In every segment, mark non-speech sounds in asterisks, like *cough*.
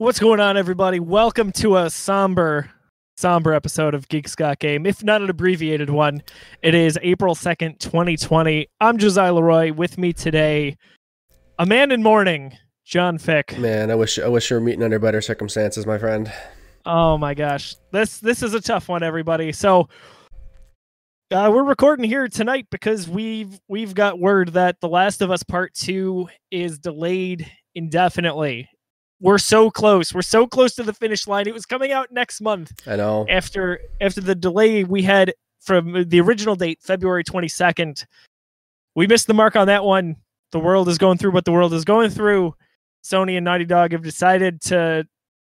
What's going on, everybody? Welcome to a somber, somber episode of Geeks Got Game, if not an abbreviated one. It is April 2nd, 2020. I'm Josiah Leroy. With me today, a man in mourning, John Fick. Man, I wish I wish you were meeting under better circumstances, my friend. Oh my gosh. This this is a tough one, everybody. So uh, we're recording here tonight because we've we've got word that The Last of Us Part Two is delayed indefinitely. We're so close. We're so close to the finish line. It was coming out next month. I know. After after the delay we had from the original date, February twenty second, we missed the mark on that one. The world is going through what the world is going through. Sony and Naughty Dog have decided to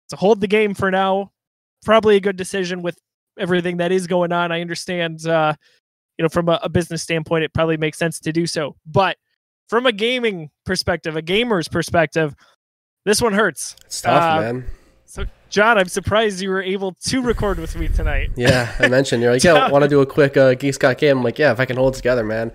to hold the game for now. Probably a good decision with everything that is going on. I understand, uh, you know, from a, a business standpoint, it probably makes sense to do so. But from a gaming perspective, a gamer's perspective, this one hurts. It's tough, Uh, man. So, John, I'm surprised you were able to record with me tonight. *laughs* Yeah, I mentioned you're like, yeah, want to do a quick uh, Geeks Got game. I'm like, yeah, if I can hold it together, man.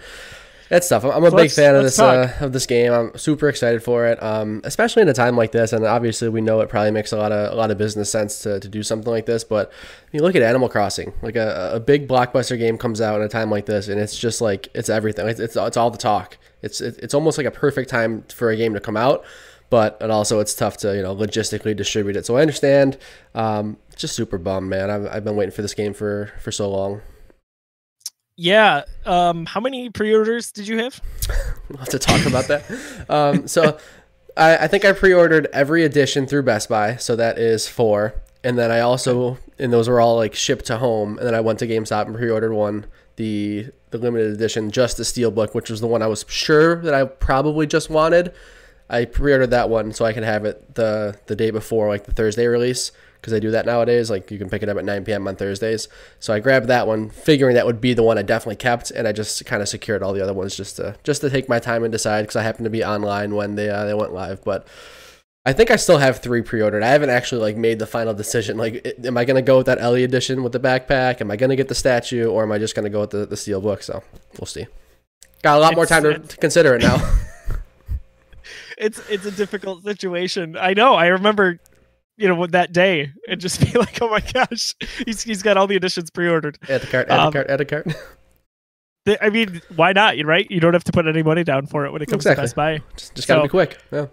That's tough. I'm, I'm a So big fan of this uh, of this game. I'm super excited for it, um, especially in a time like this. And obviously, we know it probably makes a lot of a lot of business sense to, to do something like this. But you look at Animal Crossing, like a, a big blockbuster game comes out in a time like this, and it's just like it's everything. It's it's, it's all the talk. It's it, it's almost like a perfect time for a game to come out. But it also it's tough to you know logistically distribute it. So I understand. Um, just super bummed, man. I've, I've been waiting for this game for for so long. Yeah. Um, how many pre-orders did you have? *laughs* We'll have to talk about that. Um, so *laughs* I, I think I pre-ordered every edition through Best Buy, so that is four. And then I also, and those were all like shipped to home. And then I went to GameStop and pre-ordered one, the the limited edition, just the Steelbook, which was the one I was sure that I probably just wanted. I pre-ordered that one so I can have it the the day before, like the Thursday release, because I do that nowadays. Like you can pick it up at 9 p.m. on Thursdays. So I grabbed that one, figuring that would be the one I definitely kept, and I just kind of secured all the other ones just to just to take my time and decide because I happened to be online when they uh, they went live. But I think I still have three pre-ordered. I haven't actually like made the final decision. Like, i- am I gonna go with that Ellie edition with the backpack? Am I gonna get the statue, or am I just gonna go with the the steel book? So we'll see. Got a lot more time to, to consider it now. *laughs* It's it's a difficult situation. I know. I remember, you know, that day and just *laughs* be like, oh my gosh, he's he's got all the editions pre-ordered. add the cart. Add Um, cart. Add the cart. *laughs* I mean, why not? Right? You don't have to put any money down for it when it comes Exactly. to Best Buy. just just gotta so- be quick. Yeah.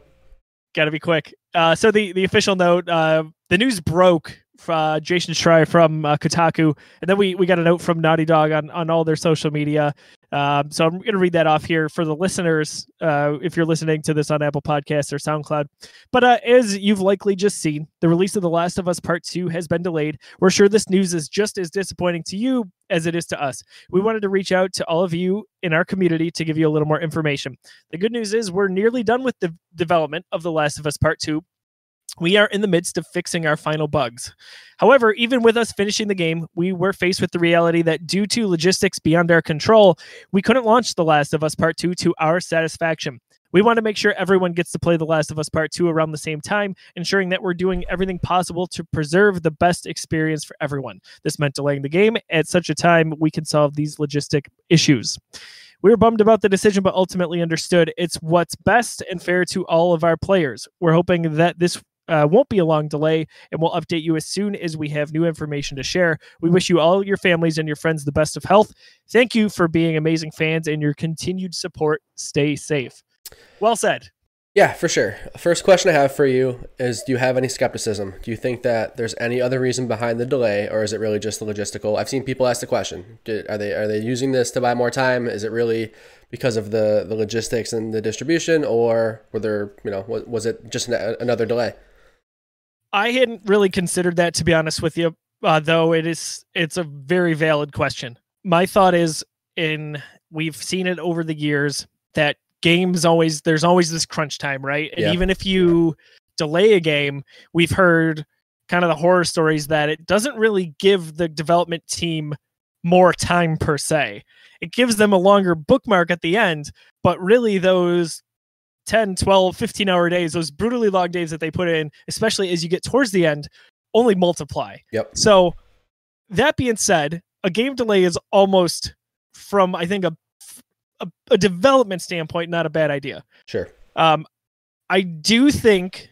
Got to be quick. Uh, so the the official note, uh, the news broke. Uh, Jason Schreier from uh, Kotaku, and then we we got a note from Naughty Dog on on all their social media. Um, so I'm going to read that off here for the listeners, uh, if you're listening to this on Apple Podcasts or SoundCloud. But uh, as you've likely just seen, the release of The Last of Us Part Two has been delayed. We're sure this news is just as disappointing to you as it is to us. We wanted to reach out to all of you in our community to give you a little more information. The good news is we're nearly done with the development of The Last of Us Part 2. We are in the midst of fixing our final bugs. However, even with us finishing the game, we were faced with the reality that due to logistics beyond our control, we couldn't launch The Last of Us Part 2 to our satisfaction. We want to make sure everyone gets to play The Last of Us Part 2 around the same time, ensuring that we're doing everything possible to preserve the best experience for everyone. This meant delaying the game at such a time we can solve these logistic issues. We were bummed about the decision, but ultimately understood it's what's best and fair to all of our players. We're hoping that this uh, won't be a long delay, and we'll update you as soon as we have new information to share. We wish you all your families and your friends the best of health. Thank you for being amazing fans and your continued support. Stay safe. Well said. Yeah, for sure. First question I have for you is Do you have any skepticism? Do you think that there's any other reason behind the delay, or is it really just the logistical? I've seen people ask the question: Are they are they using this to buy more time? Is it really because of the the logistics and the distribution, or were there you know was, was it just an, another delay? I hadn't really considered that to be honest with you, uh, though it is it's a very valid question. My thought is in we've seen it over the years that games always there's always this crunch time, right? And Yeah. even if you delay a game, we've heard kind of the horror stories that it doesn't really give the development team more time per se. It gives them a longer bookmark at the end, but really those 10, 12, 15 hour days, those brutally long days that they put in, especially as you get towards the end, only multiply. Yep. So, that being said, a game delay is almost from, I think, a, a, a development standpoint, not a bad idea. Sure. Um, I do think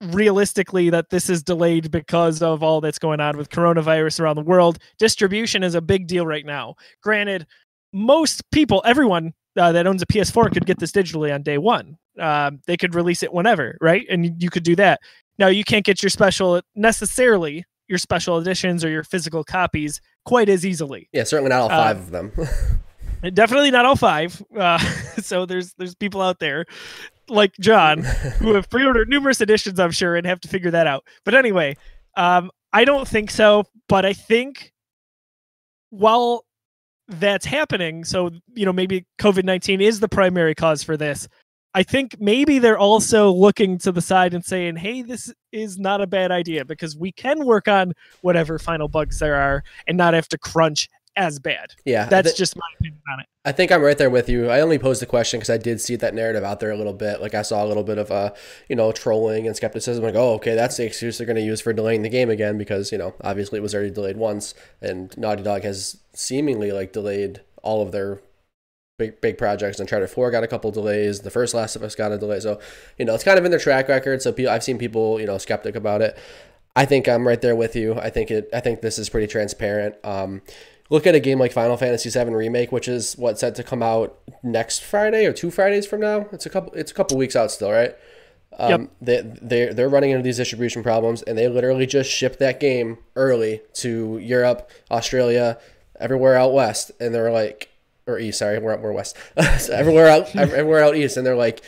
realistically that this is delayed because of all that's going on with coronavirus around the world. Distribution is a big deal right now. Granted, most people, everyone uh, that owns a PS4 could get this digitally on day one. Um, they could release it whenever, right? And you could do that. Now you can't get your special necessarily your special editions or your physical copies quite as easily. Yeah, certainly not all five uh, of them. *laughs* definitely not all five. Uh, *laughs* so there's there's people out there like John *laughs* who have pre-ordered numerous editions, I'm sure, and have to figure that out. But anyway, um, I don't think so. But I think while that's happening, so you know maybe COVID nineteen is the primary cause for this. I think maybe they're also looking to the side and saying, "Hey, this is not a bad idea because we can work on whatever final bugs there are and not have to crunch as bad. Yeah, that's th- just my opinion on it. I think I'm right there with you. I only posed the question because I did see that narrative out there a little bit. Like I saw a little bit of uh, you know, trolling and skepticism. Like, oh, okay, that's the excuse they're going to use for delaying the game again because you know, obviously it was already delayed once, and Naughty Dog has seemingly like delayed all of their big big projects. And Uncharted Four got a couple delays. The first Last of Us got a delay. So you know, it's kind of in their track record. So I've seen people you know skeptic about it. I think I'm right there with you. I think it. I think this is pretty transparent. Um, look at a game like Final Fantasy VII Remake, which is what's set to come out next Friday or two Fridays from now. It's a couple. It's a couple weeks out still, right? Um, yep. They they they're running into these distribution problems, and they literally just shipped that game early to Europe, Australia, everywhere out west, and they're like, or east. Sorry, we're we're west. *laughs* so everywhere out *laughs* everywhere out east, and they're like,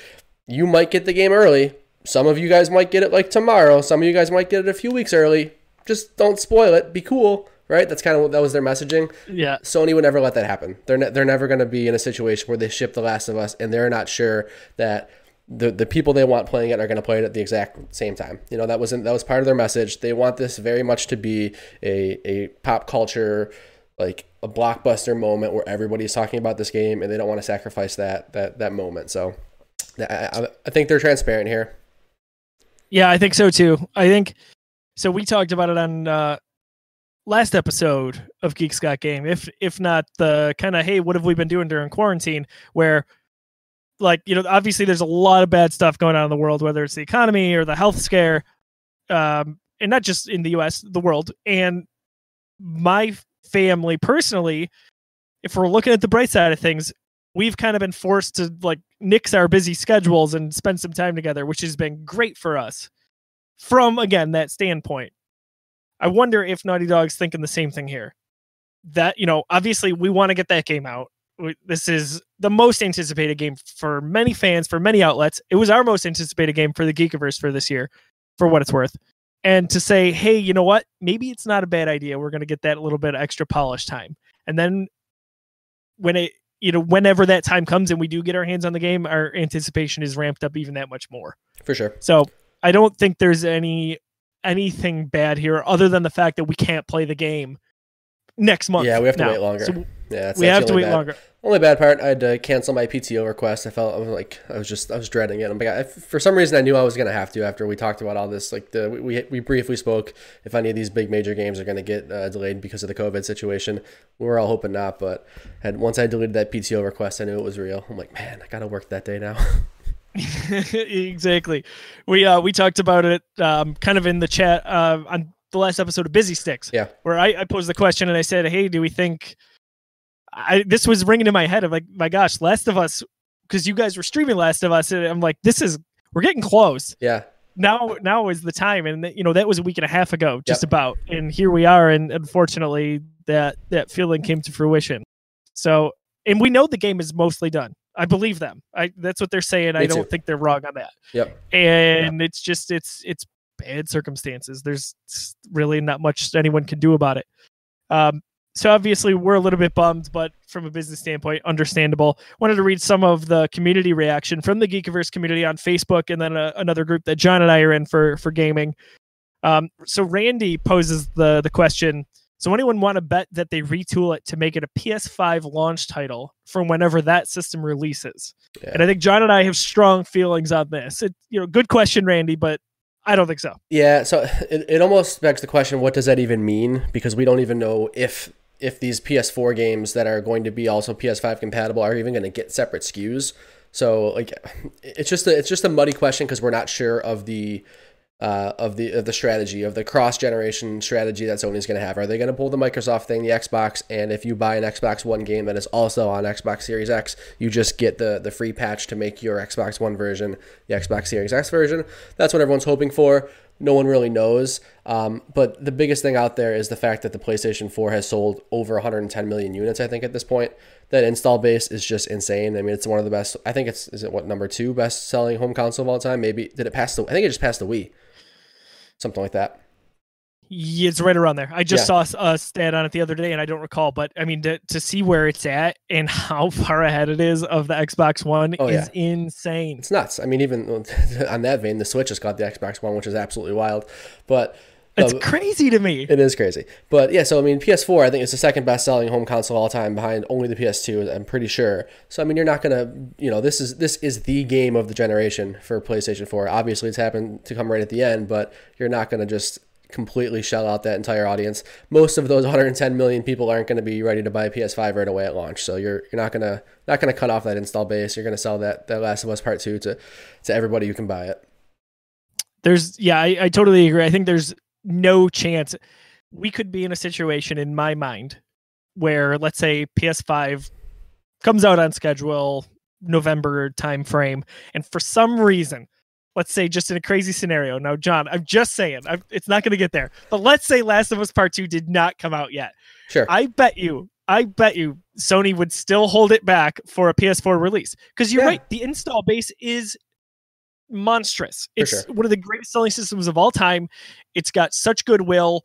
you might get the game early. Some of you guys might get it like tomorrow. Some of you guys might get it a few weeks early. Just don't spoil it. Be cool right? That's kind of what that was their messaging. Yeah. Sony would never let that happen. They're ne- they're never going to be in a situation where they ship The Last of Us and they're not sure that the the people they want playing it are going to play it at the exact same time. You know, that wasn't that was part of their message. They want this very much to be a a pop culture like a blockbuster moment where everybody's talking about this game and they don't want to sacrifice that that that moment. So I, I think they're transparent here. Yeah, I think so too. I think so. We talked about it on uh, last episode of Geek Got Game, if if not the kind of hey, what have we been doing during quarantine? Where like you know, obviously there's a lot of bad stuff going on in the world, whether it's the economy or the health scare, um, and not just in the U.S., the world. And my family personally, if we're looking at the bright side of things, we've kind of been forced to like nix our busy schedules and spend some time together, which has been great for us. From again that standpoint, I wonder if Naughty Dog's thinking the same thing here. That, you know, obviously we want to get that game out. This is the most anticipated game for many fans, for many outlets. It was our most anticipated game for the Geekiverse for this year, for what it's worth. And to say, hey, you know what? Maybe it's not a bad idea. We're going to get that little bit of extra polish time. And then when it, you know, whenever that time comes and we do get our hands on the game, our anticipation is ramped up even that much more. For sure. So I don't think there's any anything bad here other than the fact that we can't play the game next month. Yeah, we have to now. wait longer. So yeah, that's, we have to wait bad. longer. Only bad part, I had to cancel my PTO request. I felt I was like I was just I was dreading it. I'm like, for some reason I knew I was gonna have to after we talked about all this. Like the we we briefly spoke if any of these big major games are gonna get uh, delayed because of the COVID situation. We were all hoping not, but had once I deleted that PTO request, I knew it was real. I'm like, man, I gotta work that day now. *laughs* *laughs* exactly. We uh we talked about it um kind of in the chat uh on the last episode of Busy Sticks. Yeah. Where I, I posed the question and I said, Hey, do we think I this was ringing in my head of like, my gosh, Last of Us because you guys were streaming Last of Us and I'm like, this is we're getting close. Yeah. Now now is the time and you know that was a week and a half ago just yep. about and here we are and unfortunately that that feeling came to fruition. So and we know the game is mostly done. I believe them. I that's what they're saying. Me I don't too. think they're wrong on that. Yep. And it's just it's it's bad circumstances. There's really not much anyone can do about it. Um, so obviously we're a little bit bummed, but from a business standpoint, understandable. Wanted to read some of the community reaction from the Geekiverse community on Facebook, and then a, another group that John and I are in for for gaming. Um, so Randy poses the the question: so anyone want to bet that they retool it to make it a PS5 launch title from whenever that system releases? Yeah. And I think John and I have strong feelings on this. It, you know, good question, Randy, but I don't think so. Yeah, so it, it almost begs the question, what does that even mean? Because we don't even know if if these PS4 games that are going to be also PS5 compatible are even going to get separate SKUs. So like, it's just a, it's just a muddy question because we're not sure of the uh, of the of the strategy of the cross generation strategy that Sony's going to have. Are they going to pull the Microsoft thing, the Xbox, and if you buy an Xbox One game that is also on Xbox Series X, you just get the the free patch to make your Xbox One version the Xbox Series X version? That's what everyone's hoping for. No one really knows. Um, but the biggest thing out there is the fact that the PlayStation 4 has sold over 110 million units. I think at this point, that install base is just insane. I mean, it's one of the best. I think it's is it what number two best selling home console of all time? Maybe did it pass the? I think it just passed the Wii something like that. Yeah, it's right around there. I just yeah. saw a stat on it the other day, and I don't recall. But I mean, to, to see where it's at and *laughs* how far ahead it is of the Xbox One oh, is yeah. insane. It's nuts. I mean, even *laughs* on that vein, the Switch has got the Xbox One, which is absolutely wild. But it's crazy to me. It is crazy. But yeah, so I mean, PS4, I think it's the second best selling home console all time behind only the PS2, I'm pretty sure. So I mean, you're not going to, you know, this is this is the game of the generation for PlayStation 4. Obviously, it's happened to come right at the end, but you're not going to just completely shell out that entire audience. Most of those 110 million people aren't going to be ready to buy a PS5 right away at launch. So you're you're not going to not going to cut off that install base. You're going to sell that that Last of Us Part 2 to to everybody who can buy it. There's yeah, I, I totally agree. I think there's no chance. We could be in a situation in my mind where let's say PS5 comes out on schedule November timeframe and for some reason let's say just in a crazy scenario now John I'm just saying I'm, it's not going to get there but let's say Last of Us Part 2 did not come out yet. Sure. I bet you I bet you Sony would still hold it back for a PS4 release because you're yeah. right the install base is monstrous. it's sure. one of the greatest selling systems of all time. It's got such goodwill.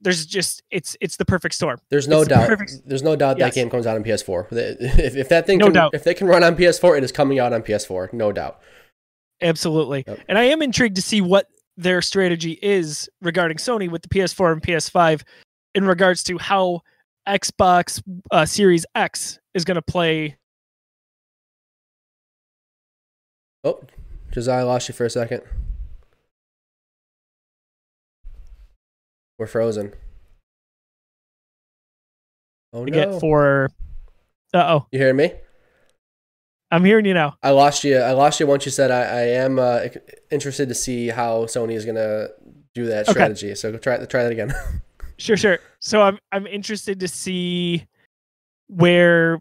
There's just it's it's the perfect storm. There's no it's doubt. The perfect... There's no doubt yes. that game comes out on PS4. If, if that thing no can, doubt. if they can run on PS4, it is coming out on PS4. No doubt. Absolutely. Yep. And I am intrigued to see what their strategy is regarding Sony with the PS4 and PS5 in regards to how Xbox uh, Series X is going to play. Oh, Josiah, I lost you for a second. We're frozen. Oh no! Get for. Uh oh. You hearing me? I'm hearing you now. I lost you. I lost you once you said I, I am uh, interested to see how Sony is gonna do that okay. strategy. So try try that again. *laughs* sure, sure. So I'm I'm interested to see where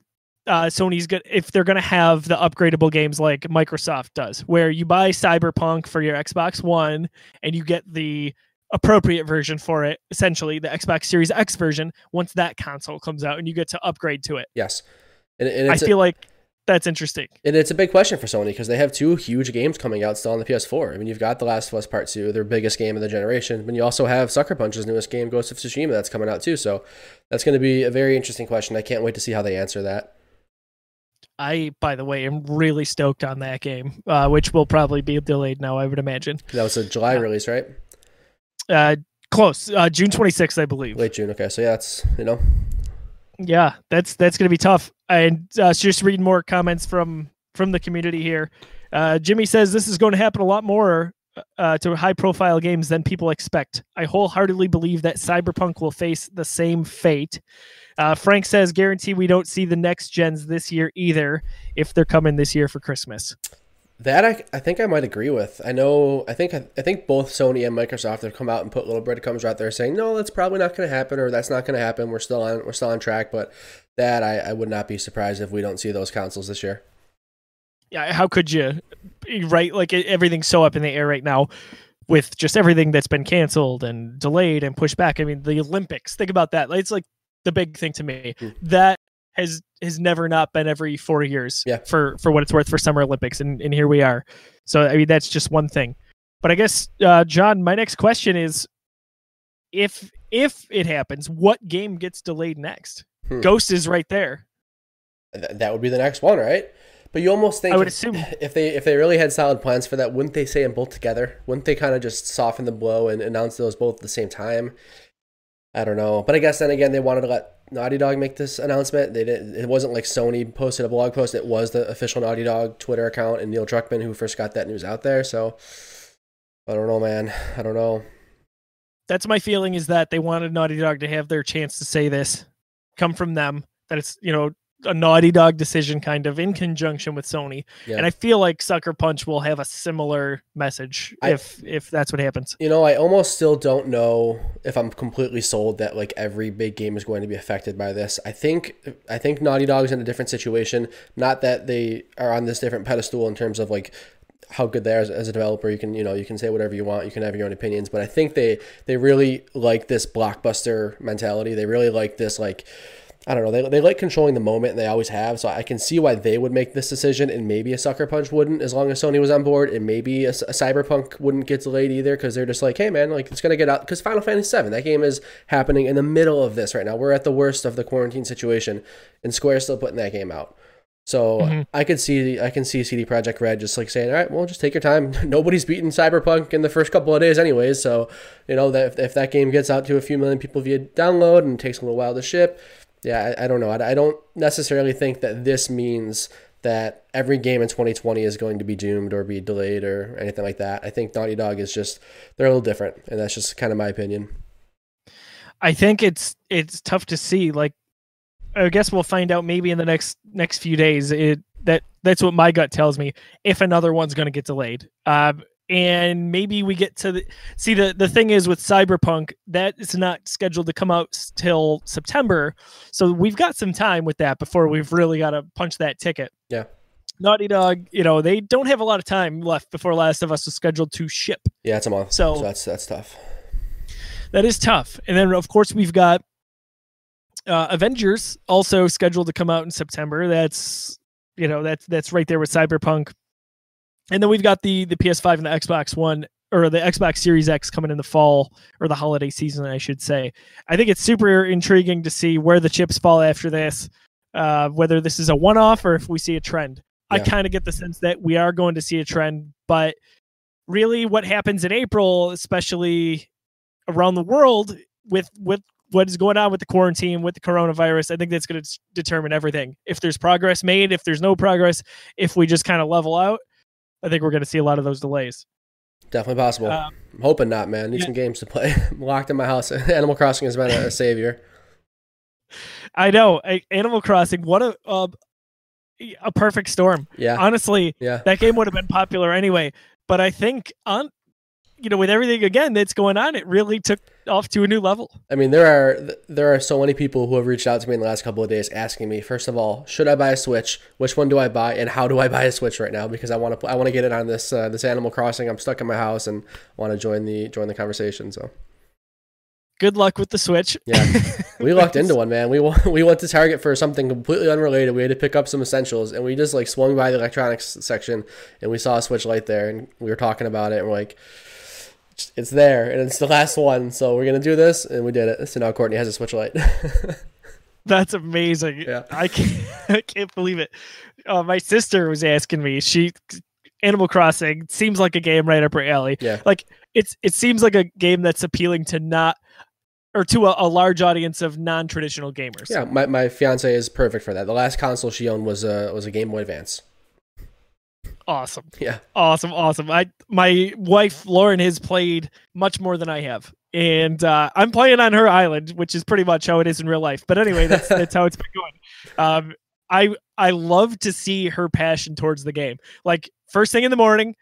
uh, Sony's good if they're going to have the upgradable games like Microsoft does, where you buy Cyberpunk for your Xbox One and you get the appropriate version for it, essentially the Xbox Series X version, once that console comes out and you get to upgrade to it. Yes, and, and I feel a, like that's interesting. And it's a big question for Sony because they have two huge games coming out still on the PS4. I mean, you've got The Last of Us Part Two, their biggest game of the generation, but you also have Sucker Punch's newest game, Ghost of Tsushima, that's coming out too. So that's going to be a very interesting question. I can't wait to see how they answer that. I, by the way, am really stoked on that game, uh, which will probably be delayed now. I would imagine that was a July uh, release, right? Uh, close, uh, June 26th, I believe. Late June. Okay, so yeah, it's you know, yeah, that's that's gonna be tough. And uh, just reading more comments from from the community here. Uh, Jimmy says this is going to happen a lot more uh, to high profile games than people expect. I wholeheartedly believe that Cyberpunk will face the same fate. Uh, Frank says, guarantee we don't see the next gens this year either if they're coming this year for Christmas. That I, I think I might agree with. I know I think I think both Sony and Microsoft have come out and put little breadcrumbs out there saying no, that's probably not going to happen or that's not going to happen. We're still on we're still on track, but that I, I would not be surprised if we don't see those consoles this year. Yeah, how could you? Right, like everything's so up in the air right now with just everything that's been canceled and delayed and pushed back. I mean, the Olympics. Think about that. It's like the big thing to me. Mm. That has has never not been every four years yeah. for for what it's worth for Summer Olympics, and and here we are. So I mean, that's just one thing. But I guess, uh, John, my next question is, if if it happens, what game gets delayed next? Hmm. Ghost is right there. that would be the next one, right? But you almost think I would assume if they if they really had solid plans for that, wouldn't they say them both together? Wouldn't they kind of just soften the blow and announce those both at the same time? I don't know, but I guess then again they wanted to let Naughty Dog make this announcement. They didn't. It wasn't like Sony posted a blog post. It was the official Naughty Dog Twitter account and Neil Druckmann who first got that news out there. So I don't know, man. I don't know. That's my feeling is that they wanted Naughty Dog to have their chance to say this, come from them. That it's you know a Naughty Dog decision, kind of in conjunction with Sony. Yeah. And I feel like Sucker Punch will have a similar message I- if if that's what happens. You know, I almost still don't know if I'm completely sold that like every big game is going to be affected by this. I think I think Naughty Dog's in a different situation. Not that they are on this different pedestal in terms of like how good they are as, as a developer. You can you know you can say whatever you want. You can have your own opinions. But I think they they really like this blockbuster mentality. They really like this like. I don't know. They, they like controlling the moment, and they always have. So I can see why they would make this decision, and maybe a Sucker Punch wouldn't, as long as Sony was on board, and maybe a, a Cyberpunk wouldn't get delayed either, because they're just like, hey man, like it's gonna get out. Because Final Fantasy VII, that game is happening in the middle of this right now. We're at the worst of the quarantine situation, and Square's still putting that game out. So Mhm. I could see I can see CD Projekt Red just like saying, all right, well, just take your time. *laughs* Nobody's beaten Cyberpunk in the first couple of days, anyways. So you know that if, if that game gets out to a few million people via download and takes a little while to ship, yeah, I, I don't know. I, I don't necessarily think that this means that every game in 2020 is going to be doomed or be delayed or anything like that. I think Naughty Dog is just they're a little different, and that's just kind of my opinion. I think it's it's tough to see. Like, I guess we'll find out maybe in the next next few days. It that that's what my gut tells me. If another one's going to get delayed, um, and maybe we get to the see the the thing is with Cyberpunk that is not scheduled to come out till September, so we've got some time with that before we've really got to punch that ticket. Yeah. Naughty Dog, you know, they don't have a lot of time left before Last of Us is scheduled to ship. Yeah, it's a month, So- so that's that's tough. That is tough. And then of course we've got uh, Avengers also scheduled to come out in September. That's you know that's that's right there with Cyberpunk. And then we've got the the PS5 and the Xbox One or the Xbox Series X coming in the fall or the holiday season, I should say. I think it's super intriguing to see where the chips fall after this, uh, whether this is a one off or if we see a trend. I kind of get the sense that we are going to see a trend, but really what happens in April, especially around the world with with what is going on with the quarantine with the coronavirus i think that's going to determine everything if there's progress made if there's no progress if we just kind of level out i think we're going to see a lot of those delays Definitely possible. Um, I'm hoping not, man. Need yeah. some games to play. I'm *laughs* locked in my house. *laughs* Animal Crossing has been a, *laughs* savior. i know animal crossing what a uh, a perfect storm Yeah, honestly yeah. that game would have been popular anyway but i think on you know with everything again that's going on it really took off to a new level I mean, there are there are so many people who have reached out to me in the last couple of days asking me, first of all, should I buy a Switch? Which one do I buy, and how do I buy a Switch right now? Because I want to I want to get it on this uh, this Animal Crossing. I'm stuck in my house and want to join the join the conversation. So good luck with the switch Yeah. *laughs* we lucked into one, man. We we went to Target for something completely unrelated. We had to pick up some essentials, and we just like swung by the electronics section, and we saw a Switch Lite there, and we were talking about it, and we're like, it's there, and it's the last one, so we're gonna do this, and we did it. So now Courtney has a Switch Lite. *laughs* That's amazing. Yeah. I can't, *laughs* I can't believe it. Uh, my sister was asking me. She Animal Crossing seems like a game right up her alley. yeah, Like it's it seems like a game that's appealing to not or to a, a large audience of non-traditional gamers. yeah. My, my fiance is perfect for that. The last console she owned was a was a Game Boy Advance. Awesome. Yeah, Awesome. Awesome. I my wife Lauren has played much more than I have. And uh, I'm playing on her island, which is pretty much how it is in real life. But anyway, that's *laughs* that's how it's been going. Um, I I love to see her passion towards the game. Like first thing in the morning,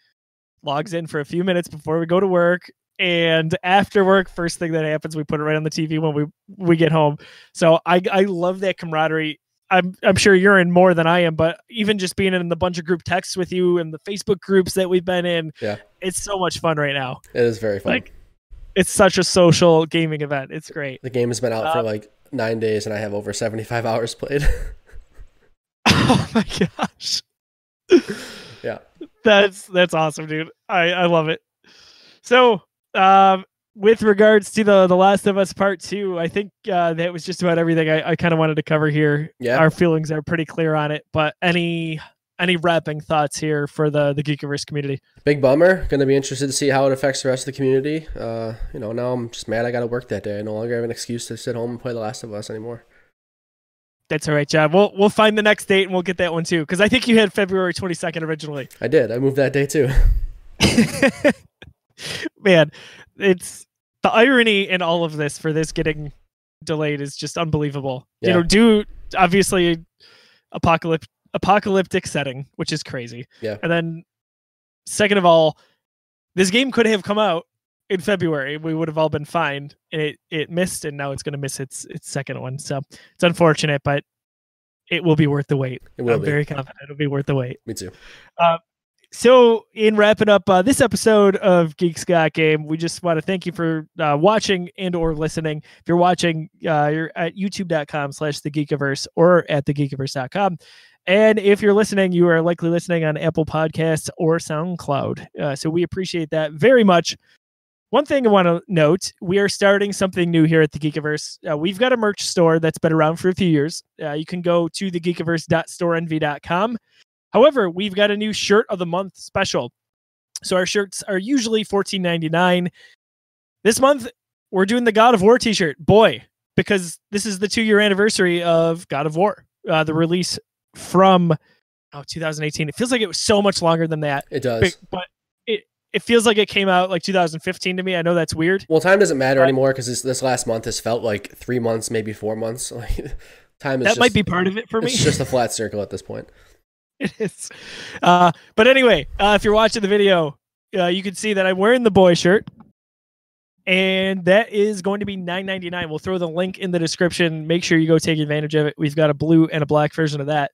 logs in for a few minutes before we go to work, and after work, first thing that happens, we put it right on the TV when we we get home. So I I love that camaraderie. I'm I'm sure you're in more than I am, but even just being in the bunch of group texts with you and the Facebook groups that we've been in, Yeah. it's so much fun right now. it is very fun. Like it's such a social gaming event. It's great. the game has been out for Um, like nine days, and I have over seventy five hours played. *laughs* Oh my gosh. Yeah. That's that's awesome, dude. I I love it. So, um with regards to the the Last of Us Part 2, I think uh that was just about everything I, I kind of wanted to cover here. Yeah. Our feelings are pretty clear on it, but any any wrapping thoughts here for the the Geekiverse community? Big bummer. Going to be interested to see how it affects the rest of the community. Uh, you know, now I'm just mad I got to work that day. I no longer have an excuse to sit home and play The Last of Us anymore. That's all right, John. We'll we'll find the next date and we'll get that one too cuz I think you had February 22nd originally. I did. I moved that day too. *laughs* man it's the irony in all of this for this getting delayed is just unbelievable you know do obviously apocalyptic apocalyptic setting, which is crazy. Yeah. And then second of all, this game could have come out in February. We would have all been fine. And it it missed and now it's gonna miss its its second one. So it's unfortunate, but it will be worth the wait. It will I'm be. very confident it'll be worth the wait. Me too. Uh, So, in wrapping up uh, this episode of Geeks Got Game, we just want to thank you for uh, watching and or listening. If you're watching, uh, you're at youtube.com slash the Geekiverse or at thegeekiverse.com. And if you're listening, you are likely listening on Apple Podcasts or SoundCloud. Uh, so we appreciate that very much. One thing I want to note, we are starting something new here at the Geekiverse. Uh, we've got a merch store that's been around for a few years. Uh, you can go to thegeekiverse.storenvy.com. However, we've got a new shirt of the month special. So our shirts are usually $14.99. This month, we're doing the God of War t-shirt. Boy, because this is the two-year anniversary of God of War, uh, the release from oh 2018. It feels like it was so much longer than that, It does. but, but it it feels like it came out like 2015 to me. I know that's weird. Well, time doesn't matter But- anymore because this, this last month has felt like three months, maybe four months. *laughs* Like time is that just, might be part of it for me. It's just a *laughs* flat circle at this point. *laughs* it is. Uh, but anyway, uh, if you're watching the video, uh, you can see that I'm wearing the boy shirt, and that is going to be $9.99. We'll throw the link in the description. Make sure you go take advantage of it. We've got a blue and a black version of that.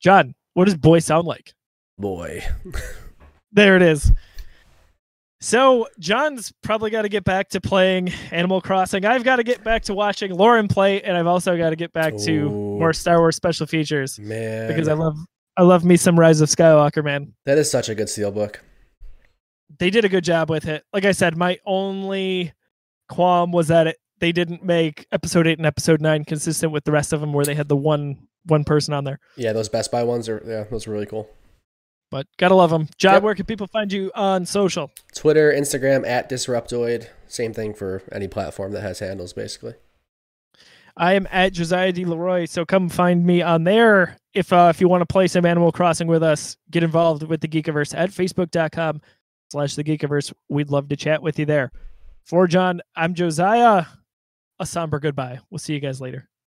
John, what does boy sound like? Boy, *laughs* There it is. So John's probably got to get back to playing Animal Crossing. I've got to get back to watching Lauren play, and I've also got to get back to more Star Wars special features man, because I love I love me some Rise of Skywalker, man. that is such a good steelbook. they did a good job with it. Like I said, my only qualm was that it they didn't make episode eight and episode nine consistent with the rest of them, where they had the one one person on there. Yeah, those Best Buy ones are yeah, those are really cool. But gotta love them. John, Yep. where can people find you on social? Twitter, Instagram at Disruptoid. Same thing for any platform that has handles, basically. I am at Josiah D. Leroy, so come find me on there. If uh, if you want to play some Animal Crossing with us, get involved with the Geekiverse at facebook.com slash the Geekiverse. We'd love to chat with you there. For John, I'm Josiah. A somber goodbye. We'll see you guys later.